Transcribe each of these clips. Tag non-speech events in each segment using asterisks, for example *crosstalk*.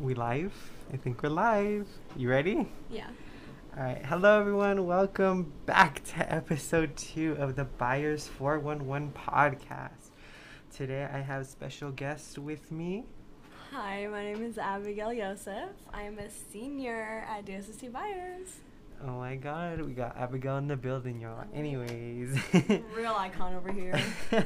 We live? I think we're live. You ready? Yeah. All right. Hello, everyone. Welcome back to *laughs* episode two of the Byers 411 podcast. Today, I have special guests with me. Hi, my name is Abigail Yosief. I am a senior at DSST Byers. Oh my god, we got Abigail in the building, y'all. Oh. Anyways, Real icon over here. *laughs* All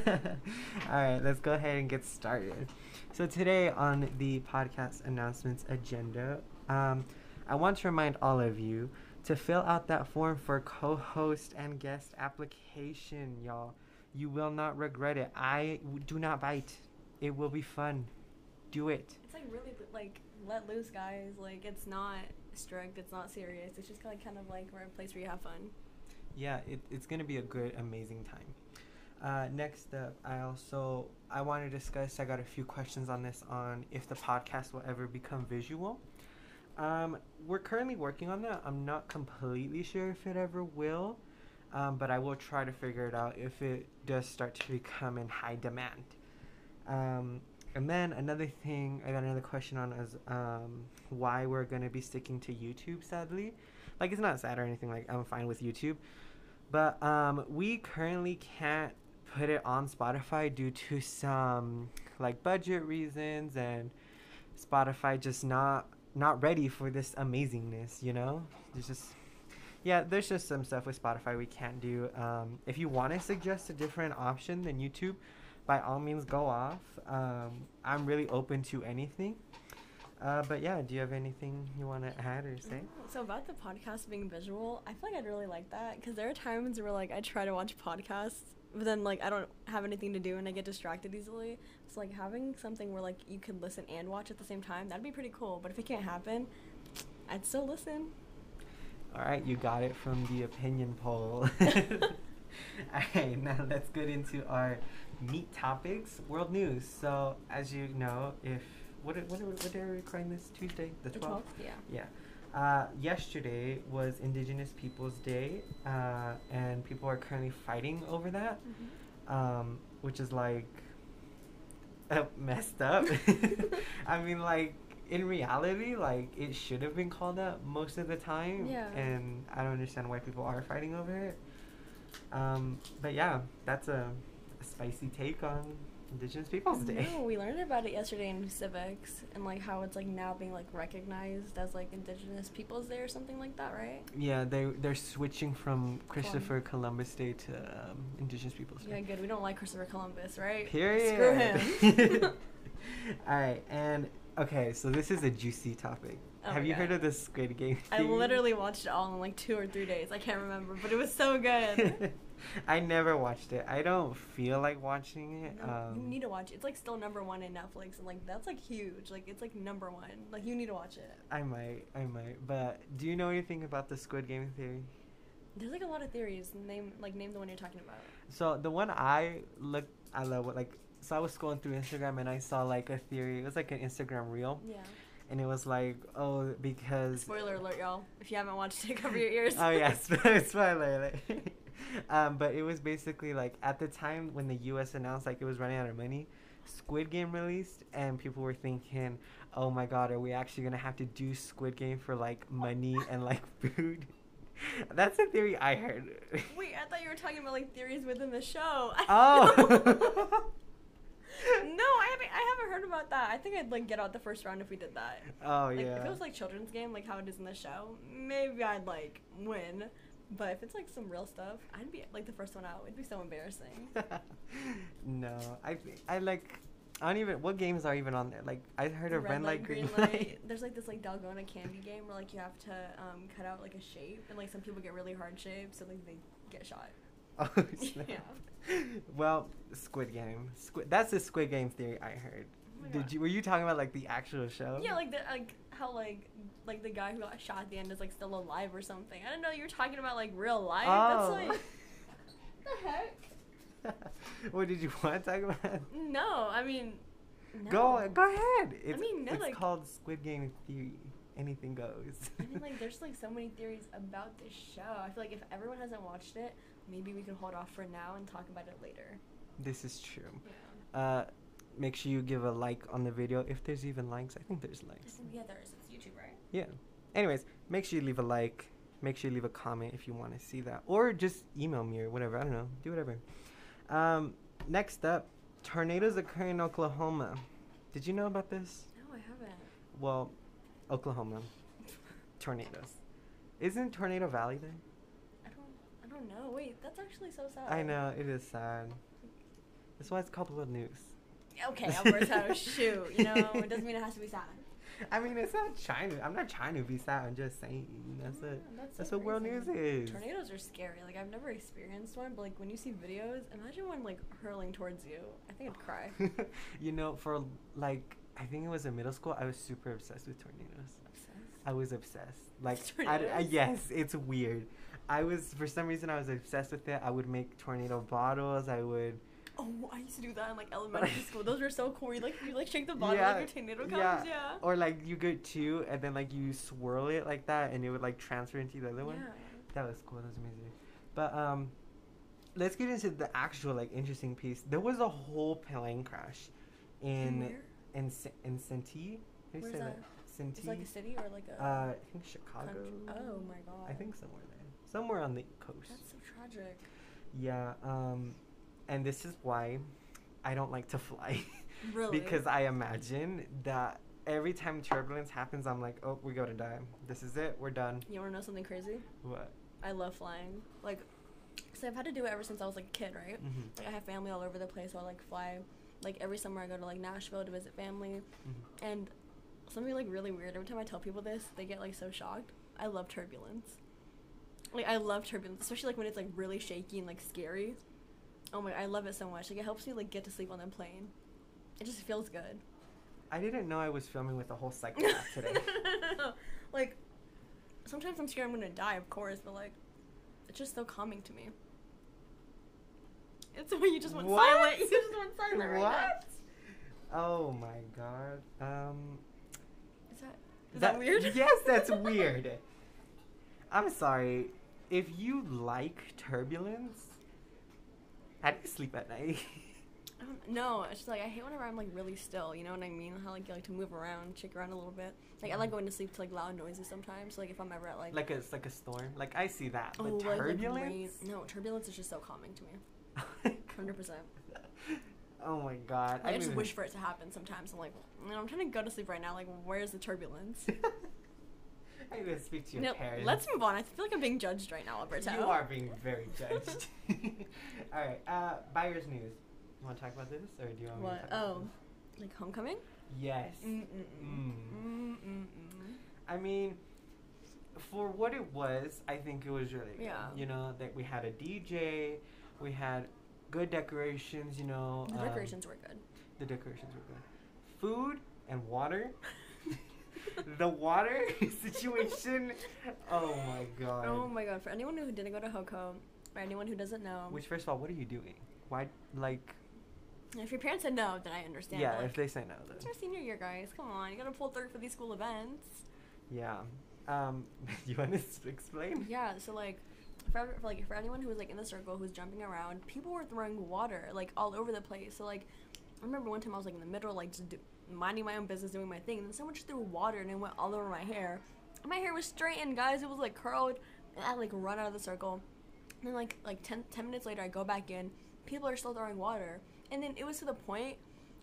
right, let's go ahead and get started. So, today on the podcast announcements agenda, um, I want to remind all of you to fill out that form for co host and guest application, y'all. You will not regret it. I w- do not bite, it will be fun. Do it. It's like really like let loose, guys. Like it's not strict. It's not serious. It's just like kind of like we're a place where you have fun. yeah it, it's going to be a good amazing time uh, next up i also i want to discuss i got a few questions on this on if the podcast will ever become visual. Um, we're currently working on that. I'm not completely sure if it ever will um, but i will try to figure it out if it does start to become in high demand. Um, and then another thing i got another question on is um, why we're going to be sticking to youtube sadly. Like it's not sad or anything like i'm fine with youtube. But um, we currently can't put it on spotify due to some like budget reasons and spotify just not not ready for this amazingness you know? There's just yeah there's just some stuff with spotify we can't do. Um, if you want to suggest a different option than youtube by all means go off. Um, i'm really open to anything. Uh, but yeah do you have anything you want to add or say? So about the podcast being visual, I feel like I'd really like that because there are times where like I try to watch podcasts, but then like I don't have anything to do and I get distracted easily. So like having something where like you can listen and watch at the same time, that'd be pretty cool. But if it can't happen, I'd still listen. All right, you got it from the opinion poll. *laughs* *laughs* All right, now let's get into our meat topics, world news. So, as you know, if what what what day are we recording this Tuesday, the The 12th? Yeah. Yeah. Uh, yesterday was Indigenous Peoples Day, uh, and people are currently fighting over that, um, which is like uh, messed up. *laughs* *laughs* I mean, like in reality, like it should have been called that most of the time, Yeah. and I don't understand why people are fighting over it. Um, but yeah, that's a, a spicy take on Indigenous Peoples Day. No, we learned about it yesterday in civics and like how it's like now being like recognized as like Indigenous Peoples Day or something like that, right? Yeah, they they're switching from Christopher Columbus Day to um, Indigenous Peoples Day. Yeah, good. We don't like Christopher Columbus, right? Period. Screw him. *laughs* All right, and okay, so this is a juicy topic. Oh Have you God. heard of the Squid Game? I literally watched it all in like two or three days. I can't remember, but it was so good. *laughs* I never watched it. I don't feel like watching it. No, you Um, need to watch it. It's like still number one in Netflix, and like that's like huge. Like it's like number one. Like you need to watch it. I might, I might. But do you know anything about the Squid Game theory? There's like a lot of theories. Name like name the one you're talking about. So the one I looked, I love what like. So I was scrolling through Instagram and I saw like a theory. It was like an Instagram reel, Yeah. and it was like, oh, because Spoiler alert, y'all. If you haven't watched *laughs* it, cover your ears. oh yeah, *laughs* *laughs* spo- spoiler alert. um, but it was basically like at the time when the U.S. announced like it was running out of money, Squid Game released, and people were thinking, "Oh my God, are we actually gonna have to do Squid Game for like money and like food?" That's a theory I heard. Wait, I thought you were talking about like theories within the show. Oh. No, I haven't. I haven't heard about that. I think I'd like get out the first round if we did that. oh Like, yeah. If it was like children's game, like how it is in the show, maybe I'd like win. But if it's like some real stuff, I'd be like the first one out. It'd be so embarrassing. *laughs* no, I I like. I don't even. What games are even on there? Like I heard of red, light, green, light. *laughs* There's like this like Dalgona candy game where like you have to um, cut out like a shape, and like some people get really hard shapes, so like they get shot. *laughs* Oh, snap. Yeah. Well, Squid Game. Squid. That's the Squid Game theory I heard. Oh Did God. you? Were you talking about like the actual show? Yeah, like the like how like like the guy who got shot at the end is like still alive or something. I didn't know you were talking about like real life. Oh. That's like *laughs* the heck. *laughs* what did you want to talk about? No, I mean. No. Go go ahead. It's, mean, no, it's like- called Squid Game theory. Anything goes. I mean, *laughs* like, there's like so many theories about this show. I feel like if everyone hasn't watched it, maybe we can hold off for now and talk about it later. this is true. Yeah. Uh, make sure you give a like on the video if there's even likes. I think there's likes. think, yeah, there is. It's YouTube, right? Yeah. Anyways, make sure you leave a like. Make sure you leave a comment if you want to see that, or just email me or whatever. I don't know. Do whatever. Um, next up, tornadoes occur in Oklahoma. Did you know about this? No, I haven't. Well, Oklahoma. Tornadoes. Isn't Tornado Valley there? I don't. I don't know. Wait, that's actually so sad. I know it is sad. That's why it's called world news. Okay, i'm Alberto, oh, shoot. You know, it doesn't mean it has to be sad. *laughs* I mean, it's not trying to. I'm not trying to be sad. I'm just saying that's Yeah, it. That's, That's so what world news is. Tornadoes are scary. Like I've never experienced one, but like when you see videos, imagine one like hurling towards you. I think I'd cry. *laughs* you know, for like, I think it was in middle school. I was super obsessed with tornadoes. Obsessed. I was obsessed. Like, *laughs* I, I, yes, it's weird. I was for some reason I was obsessed with it. I would make tornado bottles. I would. Oh, I used to do that in like *laughs* elementary school. Those were so cool. You like you like shake the bottle Yeah, like a tornado comes. yeah. Yeah. Or like you get two, and then like you swirl it like that, and it would like transfer into the other one. Yeah. That was cool. That was amazing. But um, let's get into the actual like interesting piece. There was a whole plane crash in Where? In in Santee. How do you Where's say that? Santee. It's like a city or like a. uh, I think Chicago. country? Oh my god. I think somewhere there, somewhere on the coast. That's so tragic. Yeah. Um, and this is why I don't like to fly *laughs* Really. because I imagine that every time turbulence happens, I'm like, oh, we're gonna die. This is it. We're done. You want to know something crazy? What? I love flying. Like, so I've had to do it ever since I was like a kid, right? hmm Like I have family all over the place, so I like fly. Like every summer I go to like Nashville to visit family, hmm and something like really weird. Every time I tell people this, they get like so shocked. I love turbulence. Like I love turbulence, especially like when it's like really shaky and like scary. Oh my, I love it so much. Like it helps me like get to sleep on the plane. It just feels good. I didn't know I was filming with a whole psychopath today. *laughs* like sometimes I'm scared I'm gonna die, of course, but like it's just so calming to me. It's when you just went What? silent. *laughs* You just went silent right What? Oh my god. Um. Is that is that, weird? *laughs* Yes, that's *laughs* weird. I'm sorry. If you like turbulence, how do you sleep at night? Don't- no, it's just like I hate whenever I'm like really still. You know what I mean? How like you like to move around, shake around a little bit. Like I like going to sleep to like loud noises sometimes. So, like if I'm ever at like, like a, it's like a storm. Like I see that, but oh like, like turbulence. No, turbulence is just so calming to me. Hundred percent. *laughs* oh my god. Like, I don't just wish for it to happen sometimes. I'm like, "Mm, I'm trying to go to sleep right now. Like, where's the turbulence? *laughs* I need to speak to your No, parents. let's move on. I feel like I'm being judged right now, Alberto. You are being very judged. *laughs* All right. Uh, Byers news. You want to talk about this, or do you want me to talk Oh, about like homecoming? Yes. Mm-mm-mm. Mm. Mm-mm-mm. I mean, for what it was, I think it was really good. Yeah. You know that we had a DJ, we had good decorations. You know, The um, decorations were good. the decorations were good. Food and water. *laughs* the water *laughs* situation. Oh my god. Oh my god! For anyone who didn't go to HoCo, or anyone who doesn't know, Which first of all, what are you doing? Why like? if your parents said no, then I understand. yeah, like, if they say no, it's then your senior year, guys. Come on, you gotta pull through for these school events. yeah. Um, *laughs* you want to explain? Yeah, so like, for, for like for anyone who was like in the circle who's jumping around, people were throwing water like all over the place. So like, I remember one time I was like in the middle, like just do, minding my own business, doing my thing, and then someone just threw water and it went all over my hair. And my hair was straightened, guys. It was like curled. And I like run out of the circle. And then like like 10, 10 minutes later, I go back in. People are still throwing water, and then it was to the point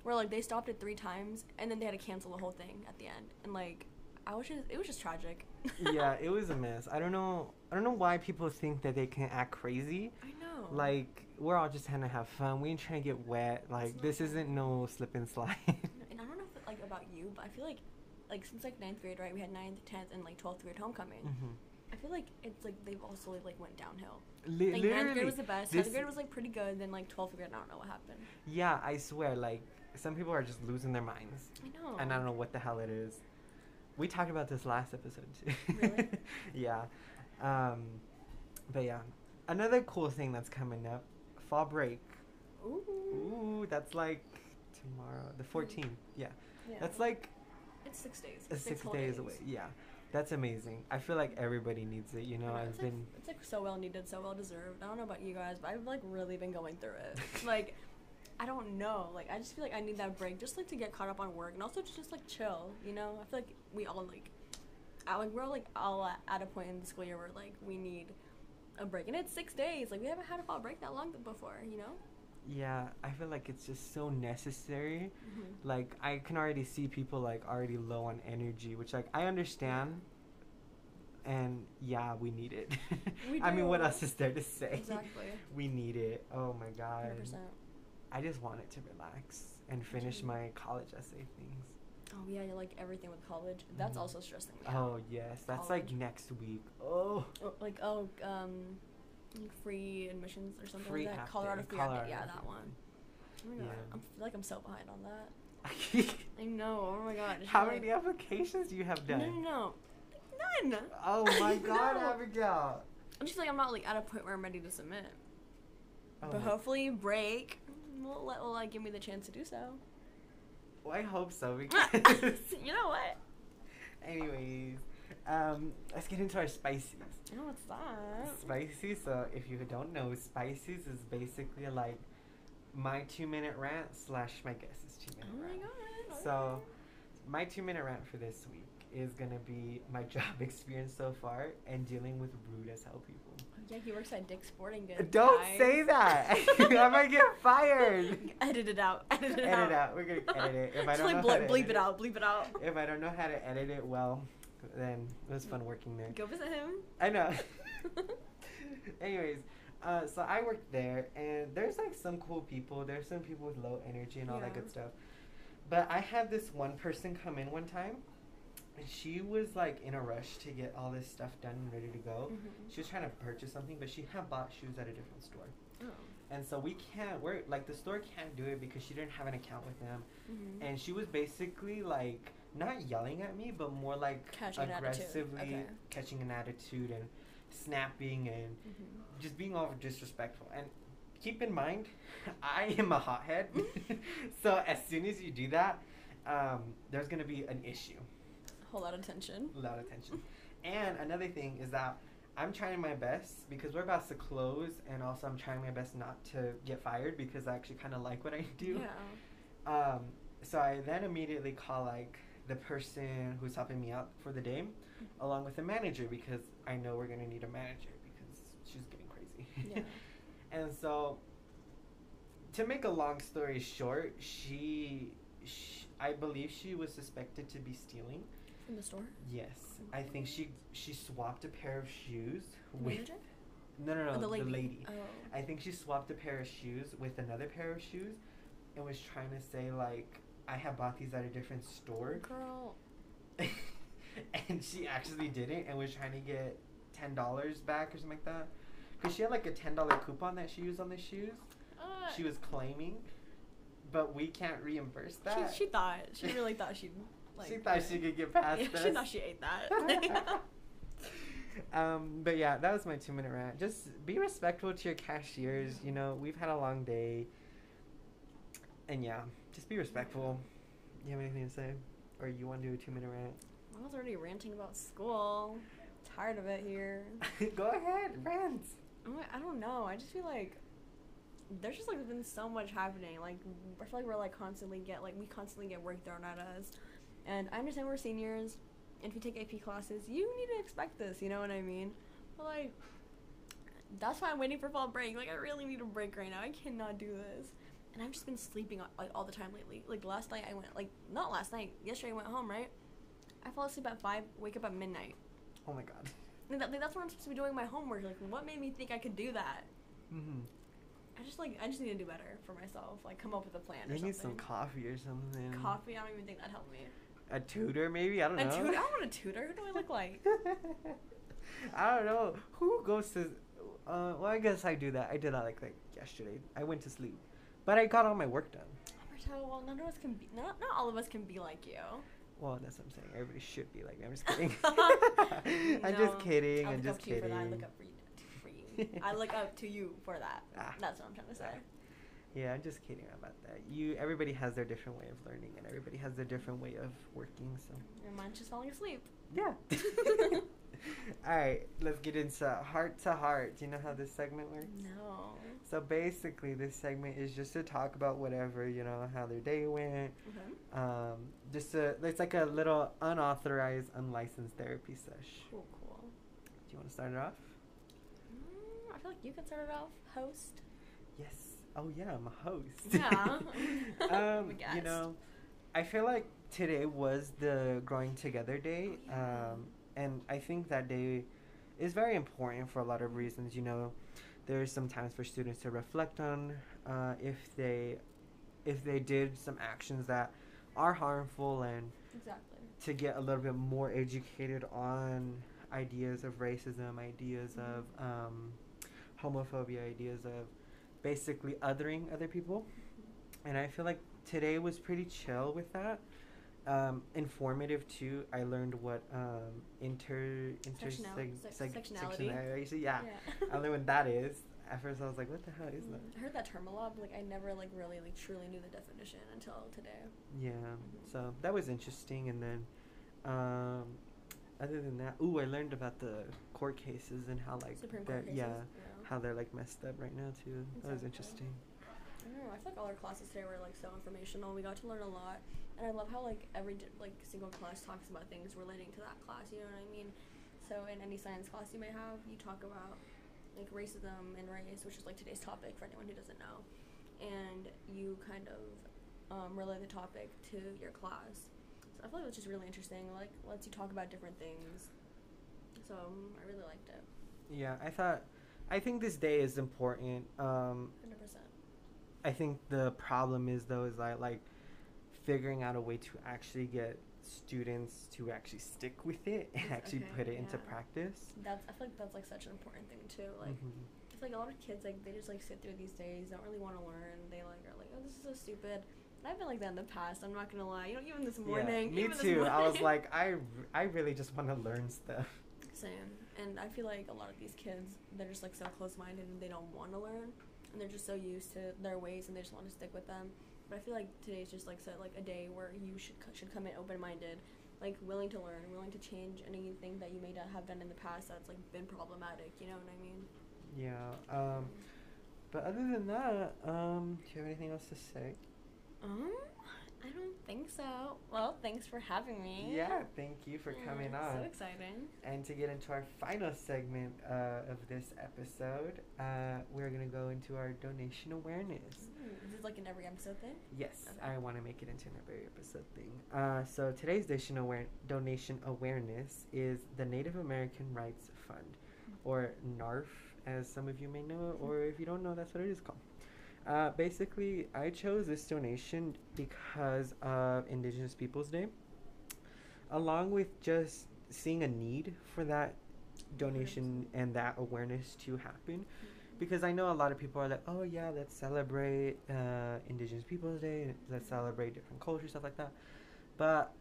where like they stopped it three times, and then they had to cancel the whole thing at the end. And like, I was just it was just tragic. *laughs* yeah, it was a mess. I don't know. I don't know why people think that they can act crazy. I know. Like we're all just trying to have fun. We ain't trying to get wet. Like this isn't no slip and slide. *laughs* And *laughs* I don't know if, like about you, but I feel like like since like ninth grade, right? We had ninth, tenth, and like twelfth grade homecoming. hmm I feel like it's like they've also like went downhill. Li- Like ninth grade was the best. Tenth grade was like pretty good. Then like twelfth grade, I don't know what happened. yeah, I swear. Like some people are just losing their minds, I know. and I don't know what the hell it is. We talked about this last episode too. Really? *laughs* yeah. Um, but yeah, another cool thing that's coming up, fall break. Ooh. Ooh, that's like tomorrow, the 14th. Yeah, Yeah. that's like it's six days. uh, six, whole days, away. Yeah, that's amazing. I feel like everybody needs it. You know, I've it's been. like, it's like so well needed, so well deserved. I don't know about you guys, but I've like really been going through it. *laughs* like, I don't know. Like I just feel like I need that break, just like to get caught up on work, and also to just like chill. You know, I feel like we all like, I, like we're all like all at, at a point in the school year where like we need a break, and it's six days. Like we haven't had a fall break that long before. You know. Yeah, I feel like it's just so necessary. Mm-hmm. Like I can already see people like already low on energy, which like I understand. And yeah, we need it. We *laughs* I mean, what else is there to say? Exactly. *laughs* We need it. Oh my god. Hundred percent. I just wanted to relax and finish my college essay things. Oh yeah, you like everything with college. That's Mhm. also stressing me out. Oh yes, that's like next week. Oh, Oh, like oh um, like free admissions or something Free like that. Colorado free. Colorado Yeah, that one. Oh my god, Yeah. I'm feel like I'm so behind on that. *laughs* I know. Oh my god. it's just many like- applications do you have done? no, no. None. Oh *laughs* my god, No. Abigail. I'm just like I'm not like at a point where I'm ready to submit. Oh but hopefully break will let will like give me the chance to do so. Well, I hope so *laughs* because. you know what? Anyways, um, let's get into our spices. You know what's that? Spicy. So if you don't know, spices is basically like my two minute rant slash my guess's two minute Oh my rant. god. So my two minute rant for this week is gonna be my *laughs* job experience so far and dealing with rude as hell people. Yeah, he works at Dick's Sporting Goods. Don't guys. say that. *laughs* I might get fired. *laughs* Edit it out. Edit it edit out. out. We're gonna edit it. If I don't like know how to bleep edit it out. Bleep it out. If I don't know how to edit it well, then it was fun working there. Go visit him. I know. Anyways, uh, so I worked there, and there's like some cool people. There's some people with low energy and all that good stuff. But I had this one person come in one time, she was like in a rush to get all this stuff done and ready to go. Mhm. She was trying to purchase something, but she had bought shoes at a different store. Oh. And so we can't, we're like, the store can't do it because she didn't have an account with them. Mhm. And she was basically like, not yelling at me, but more like Catching an aggressively Okay. catching an attitude and snapping and Mhm. just being all disrespectful. And keep in mind, *laughs* I am a hothead. *laughs* *laughs* so as soon as you do that, um, there's going to be an issue. Whole lot of tension. A lot of tension. and another thing is that I'm trying my best because we're about to close, and also I'm trying my best not to get fired because I actually kind of like what I do. Yeah. Um, so I then immediately call like the person who's helping me out for the day, along with the manager because I know we're gonna need a manager because she's getting crazy. Yeah. *laughs* and so, to make a long story short, she, sh I believe she was suspected to be stealing. From the store. Yes, I think she she swapped a pair of shoes with manager? no no no Oh, the the lady. lady. Oh. I think she swapped a pair of shoes with another pair of shoes, and was trying to say like I have bought these at a different store, Girl. *laughs* and she actually didn't, and was trying to get ten dollars back or something like that, because she had like a ten dollar coupon that she used on the shoes. Uh, She was claiming, but we can't reimburse that. She, she thought. She really thought she'd. Like, she thought she could get *laughs* past Yeah, us. she thought she ate that. *laughs* um, but yeah, that was my two minute rant. Just be respectful to your cashiers. You know, we've had a long day. And yeah, just be respectful. Do You have anything to say? Or you want to do a two minute rant? I was already ranting about school. Tired of it here. *laughs* Go ahead, rant. I'm I don't know. I just feel like there's just like been so much happening. Like I feel like we're like constantly get like we constantly get work thrown at us, and I understand we're seniors. And if you take AP classes, you need to expect this. You know what I mean? But like, that's why I'm waiting for fall break. Like I really need a break right now. I cannot do this. And I've just been sleeping all- like all the time lately. Like last night I went like not last night. Yesterday I went home right. I fall asleep at five, wake up at midnight. Oh my god. *laughs* Like, that, like, that's when I'm supposed to be doing my homework. Like, what made me think I could do that? Mm-hmm. I just like I just need to do better for myself. Like come up with a plan or You something. need some coffee or something. Coffee. I don't even think that helped me. A tutor, maybe? I don't A know. A tutor. I don't *laughs* want a tutor. Who do I look like? *laughs* I don't know. Who goes to. Uh, well, I guess I do that. I did that like, like yesterday. I went to sleep. But I got all my work done. Well, none of us can be. Not, not all of us can be like you. Well, that's what I'm saying. Everybody should be like me. I'm just *laughs* kidding. I'm just kidding. I I'm look just up to you for kidding. that. I look up for you. For you. I look up to you for that. Ah. That's what I'm trying to say. Yeah, I'm just kidding about that. You, everybody has their different way of learning, and everybody has their different way of working. So, Your mind's just falling asleep. yeah. *laughs* *laughs* All right, let's get into heart to heart. Do you know how this segment works? No. So basically, this segment is just to talk about whatever you know, how their day went. Okay. Um, just a, it's like a little unauthorized, unlicensed therapy sesh. Cool, cool. Do you want to start it off? Mm, I feel like you can start it off, host. Yes. Oh yeah, I'm a host. Yeah. *laughs* *laughs* um, you know, I feel like today was the growing together day, Oh, yeah. um, and I think that day is very important for a lot of reasons. You know, there's some times for students to reflect on uh, if they if they did some actions that are harmful and Exactly. to get a little bit more educated on ideas of racism, ideas of um, homophobia, ideas of basically othering other people. And I feel like today was pretty chill with that. Um, informative too. I learned what um, inter inter Sectional- sec- sec- sectionality. sectionality- Yeah, I learned what that is. At first, I was like, "What the hell is that?" Mm, I heard that term a lot, but like I never like really like truly knew the definition until today. Yeah, Mhm. so that was interesting. And then, um, other than that, ooh, I learned about the court cases and how like Supreme Court cases. yeah, how they're like messed up right now too. That was interesting. I don't know. I feel like all our classes today were like so informational. We got to learn a lot, and I love how like every di- like single class talks about things relating to that class. You know what I mean? So in any science class you may have, you talk about like racism and race, which is like today's topic for anyone who doesn't know, and you kind of um, relay the topic to your class. So I feel like it's just really interesting. Like lets you talk about different things. So um, I really liked it. Yeah, I thought, I think this day is important. Um, Hundred percent. I think the problem is though is like like figuring out a way to actually get students to actually stick with it and Yes, actually okay, put it into practice. That's I feel like that's like such an important thing too. Like. Mhm. I feel like a lot of kids like they just like sit through these days, don't really want to learn. They like are like, oh, this is so stupid. And I've been like that in the past. I'm not gonna lie. You know, even this morning. yeah, me too. I was morning. like, I, r- I really just want to learn stuff. same. And I feel like a lot of these kids, they're just like so close-minded and they don't want to learn, and they're just so used to their ways and they just want to stick with them. But I feel like today's just like so like a day where you should should come in open-minded, like willing to learn, willing to change anything that you may not have done in the past that's like been problematic. You know what I mean? Yeah. Um, but other than that, um, do you have anything else to say? Um, I don't think so. Well, thanks for having me. Yeah, thank you for Yeah, coming on. So exciting. And to get into our final segment uh, of this episode, uh, we're going to go into our donation awareness. Ooh, is this like an every episode thing? Yes, Okay. I want to make it into an every episode thing. Uh, so today's donation, aware- donation awareness is the Native American Rights Fund, or NARF, as some of you may know, or if you don't know, that's what it is called. Uh, basically, I chose this donation because of Indigenous Peoples Day, along with just seeing a need for that donation and that awareness to happen. Because I know a lot of people are like, oh yeah, let's celebrate uh, Indigenous Peoples Day, let's celebrate different cultures, stuff like that. But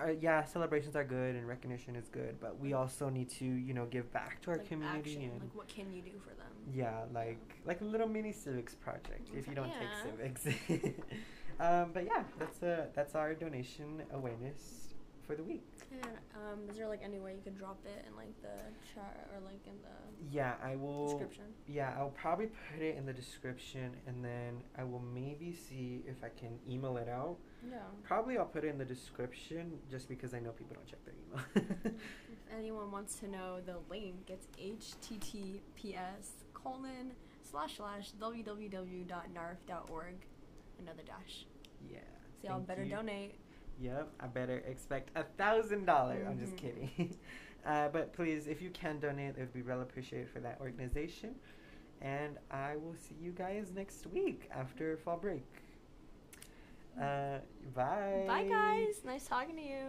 uh, yeah, celebrations are good and recognition is good, but we also need to, you know, give back to our like community action, and like what can you do for them? yeah, like like a little mini civics project if you don't Yeah. take civics. *laughs* um, but yeah, that's uh that's our donation awareness for the week. And um, is there like any way you could drop it in like the chat or like in the Yeah, I will. description? Yeah, I'll probably put it in the description and then I will maybe see if I can email it out. Yeah. Probably I'll put it in the description just because I know people don't check their email. *laughs* if anyone wants to know the link, it's https colon slash slash www.narf.org. Another dash. yeah. So y'all better you. donate. Yep, I better expect a thousand dollars. I'm just Mhm. kidding. *laughs* uh, but please, if you can donate, it would be well appreciated for that organization. And I will see you guys next week after fall break. Uh, bye. Bye guys. Nice talking to you.